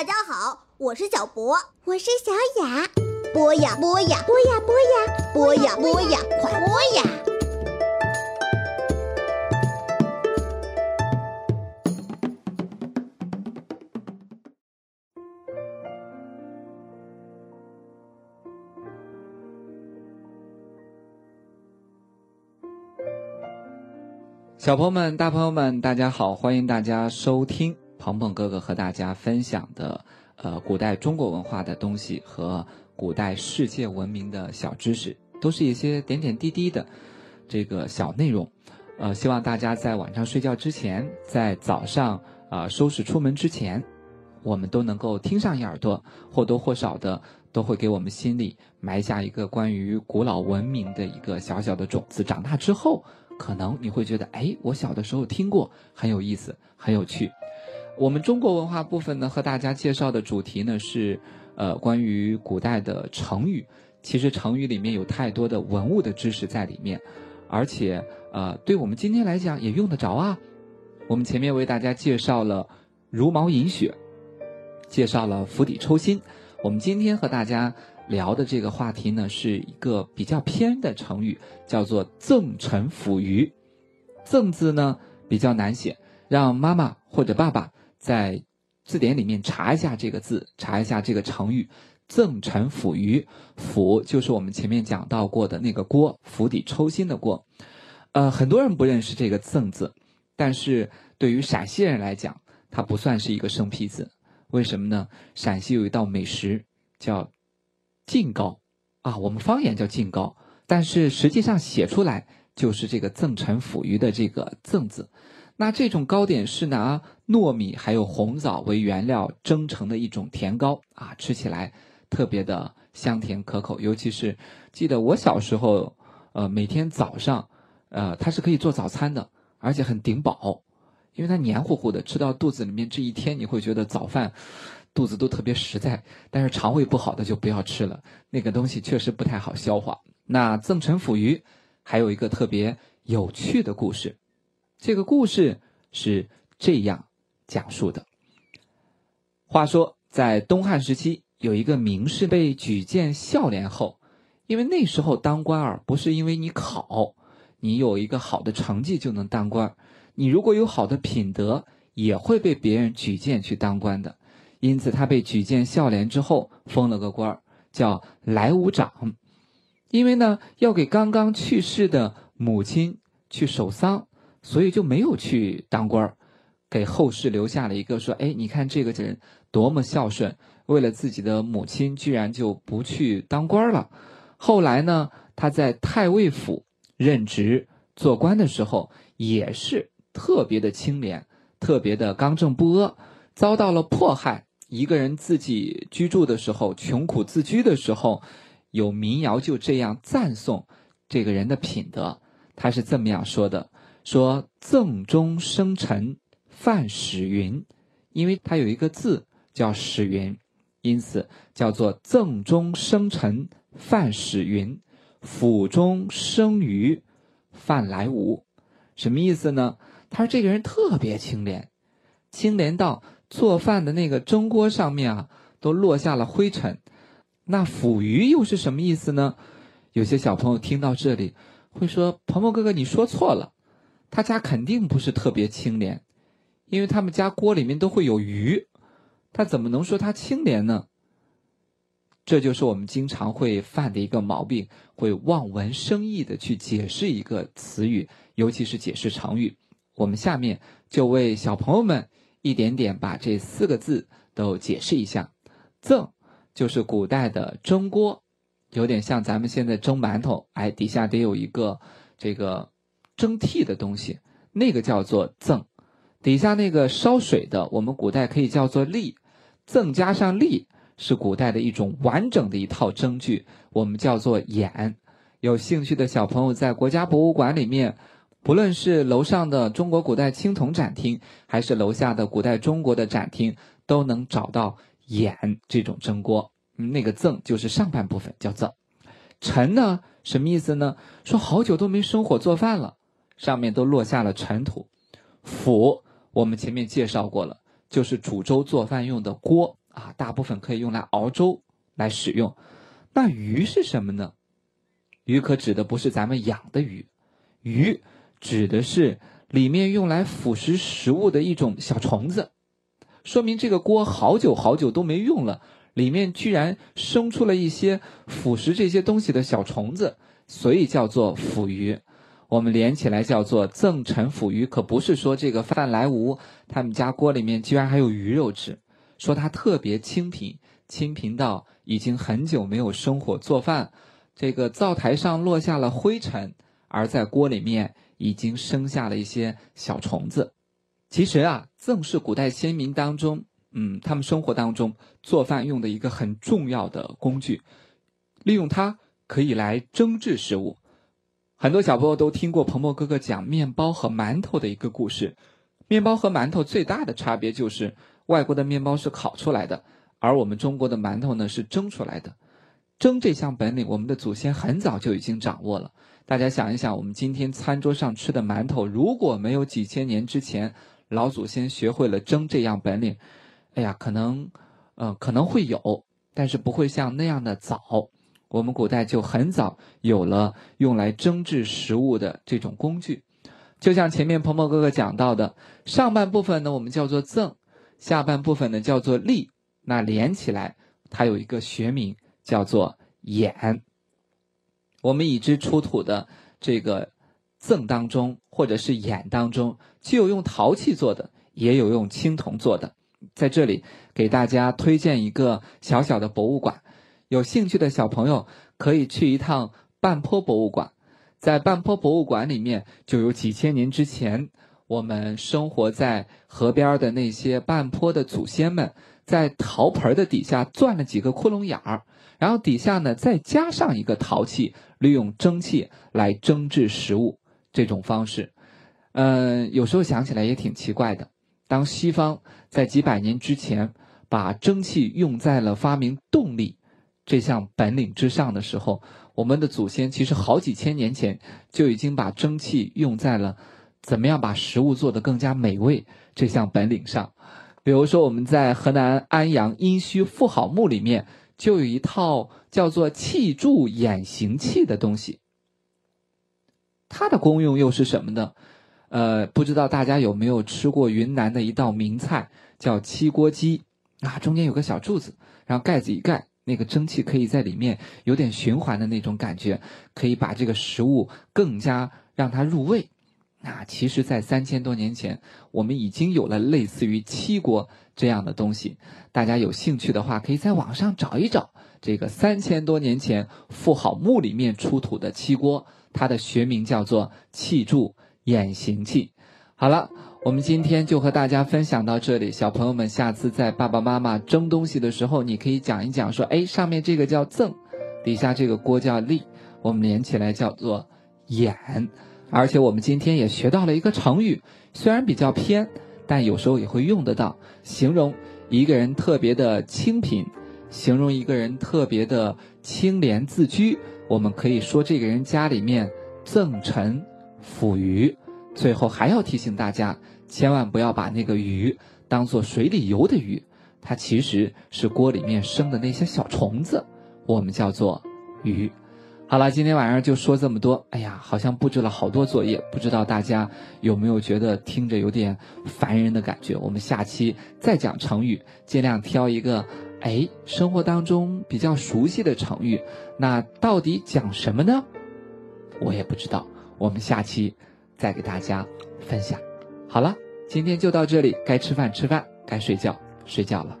大家好，我是小博，我是小雅。播呀播呀，播呀播呀，播呀播呀，快播呀！小朋友们、大朋友们，大家好！欢迎大家收听鹏鹏哥哥和大家分享的呃古代中国文化的东西和古代世界文明的小知识，都是一些点点滴滴的这个小内容。呃，希望大家在晚上睡觉之前，在早上啊、收拾出门之前，我们都能够听上一耳朵，或多或少的都会给我们心里埋下一个关于古老文明的一个小小的种子。长大之后，可能你会觉得，哎，我小的时候听过，很有意思，很有趣。我们中国文化部分呢，和大家介绍的主题呢是，呃，关于古代的成语。其实成语里面有太多的文物的知识在里面，而且呃，对我们今天来讲也用得着啊。我们前面为大家介绍了茹毛饮血，介绍了釜底抽薪。我们今天和大家聊的这个话题呢，是一个比较偏的成语，叫做“赠臣辅鱼”。赠字呢比较难写，让妈妈或者爸爸在字典里面查一下这个字，查一下这个成语“赠臣辅鱼”。辅就是我们前面讲到过的那个锅，釜底抽薪的锅。呃，很多人不认识这个“赠”字，但是对于陕西人来讲，它不算是一个生僻字。为什么呢？陕西有一道美食叫晋糕啊，我们方言叫晋糕，但是实际上写出来就是这个赠臣辅鱼的这个“赠”字。那这种糕点是拿糯米还有红枣为原料蒸成的一种甜糕啊，吃起来特别的香甜可口。尤其是记得我小时候，呃，每天早上，呃，它是可以做早餐的，而且很顶饱。因为它黏糊糊的，吃到肚子里面这一天你会觉得早饭肚子都特别实在，但是肠胃不好的就不要吃了，那个东西确实不太好消化。那赠臣辅鱼还有一个特别有趣的故事，这个故事是这样讲述的：话说在东汉时期，有一个名士被举荐孝廉后，因为那时候当官儿不是因为你考，你有一个好的成绩就能当官。你如果有好的品德，也会被别人举荐去当官的。因此，他被举荐孝廉之后，封了个官儿，叫莱芜长。因为呢，要给刚刚去世的母亲去守丧，所以就没有去当官儿，给后世留下了一个说：“哎，你看这个人多么孝顺，为了自己的母亲，居然就不去当官了。”后来呢，他在太尉府任职做官的时候，也是。特别的清廉，特别的刚正不阿，遭到了迫害。一个人自己居住的时候，穷苦自居的时候，有民谣就这样赞颂这个人的品德。他是这么样说的：说赠中生臣范史云，因为他有一个字叫史云，因此叫做赠中生臣范史云，府中生鱼范来吾。什么意思呢？他说：“这个人特别清廉，清廉到做饭的那个蒸锅上面啊，都落下了灰尘。那腐鱼又是什么意思呢？有些小朋友听到这里会说：‘鹏鹏哥哥，你说错了，他家肯定不是特别清廉，因为他们家锅里面都会有鱼，他怎么能说他清廉呢？’这就是我们经常会犯的一个毛病，会望文生义的去解释一个词语，尤其是解释成语。”我们下面就为小朋友们一点点把这四个字都解释一下。赠就是古代的蒸锅，有点像咱们现在蒸馒头，哎，底下得有一个这个蒸屉的东西，那个叫做赠。底下那个烧水的，我们古代可以叫做沥。赠加上沥是古代的一种完整的一套蒸具，我们叫做眼。有兴趣的小朋友在国家博物馆里面。不论是楼上的中国古代青铜展厅，还是楼下的古代中国的展厅，都能找到眼这种蒸锅。那个赠就是上半部分叫赠。陈呢，什么意思呢？说好久都没生火做饭了，上面都落下了尘土。釜我们前面介绍过了，就是煮粥做饭用的锅啊，大部分可以用来熬粥来使用。那鱼是什么呢？鱼可指的不是咱们养的鱼，鱼指的是里面用来腐蚀食物的一种小虫子。说明这个锅好久好久都没用了，里面居然生出了一些腐蚀这些东西的小虫子，所以叫做腐鱼。我们连起来叫做赠陈腐鱼，可不是说这个范来无他们家锅里面居然还有鱼肉吃，说它特别清贫，清贫到已经很久没有生火做饭，这个灶台上落下了灰尘，而在锅里面已经生下了一些小虫子。其实啊，甑是古代先民当中，嗯，他们生活当中做饭用的一个很重要的工具，利用它可以来蒸制食物。很多小朋友都听过鹏鹏哥哥讲面包和馒头的一个故事。面包和馒头最大的差别就是，外国的面包是烤出来的，而我们中国的馒头呢是蒸出来的。蒸这项本领，我们的祖先很早就已经掌握了。大家想一想，我们今天餐桌上吃的馒头，如果没有几千年之前，老祖先学会了蒸这样本领，哎呀，可能，呃，可能会有，但是不会像那样的早。我们古代就很早有了用来蒸制食物的这种工具，就像前面鹏鹏哥哥讲到的，上半部分呢我们叫做甑，下半部分呢叫做笠，那连起来它有一个学名叫做眼。我们已知出土的这个。甑当中，或者是眼当中，既有用陶器做的，也有用青铜做的。在这里给大家推荐一个小小的博物馆，有兴趣的小朋友可以去一趟半坡博物馆。在半坡博物馆里面，就有几千年之前我们生活在河边的那些半坡的祖先们，在陶盆的底下钻了几个窟窿眼儿，然后底下呢再加上一个陶器，利用蒸汽来蒸制食物。这种方式，嗯，有时候想起来也挺奇怪的。当西方在几百年之前把蒸汽用在了发明动力这项本领之上的时候，我们的祖先其实好几千年前就已经把蒸汽用在了怎么样把食物做得更加美味这项本领上。比如说，我们在河南安阳殷墟妇好墓里面就有一套叫做气柱眼形器的东西。它的功用又是什么呢？呃，不知道大家有没有吃过云南的一道名菜，叫七锅鸡啊，中间有个小柱子，然后盖子一盖，那个蒸汽可以在里面有点循环的那种感觉，可以把这个食物更加让它入味。那其实，在三千多年前，我们已经有了类似于七锅这样的东西。大家有兴趣的话，可以在网上找一找这个三千多年前妇好墓里面出土的七锅。它的学名叫做气柱眼形器。好了，我们今天就和大家分享到这里。小朋友们，下次在爸爸妈妈蒸东西的时候，你可以讲一讲，说：“哎，上面这个叫甑，底下这个锅叫笠，我们连起来叫做眼。”而且我们今天也学到了一个成语，虽然比较偏，但有时候也会用得到，形容一个人特别的清贫，形容一个人特别的清廉自居。我们可以说这个人家里面赠臣腐余，最后还要提醒大家，千万不要把那个鱼当做水里游的鱼，它其实是锅里面生的那些小虫子，我们叫做鱼。好了，今天晚上就说这么多。哎呀，好像布置了好多作业，不知道大家有没有觉得听着有点烦人的感觉？我们下期再讲成语，尽量挑一个。哎，生活当中比较熟悉的成语，那到底讲什么呢？我也不知道，我们下期再给大家分享。好了，今天就到这里，该吃饭吃饭，该睡觉睡觉了。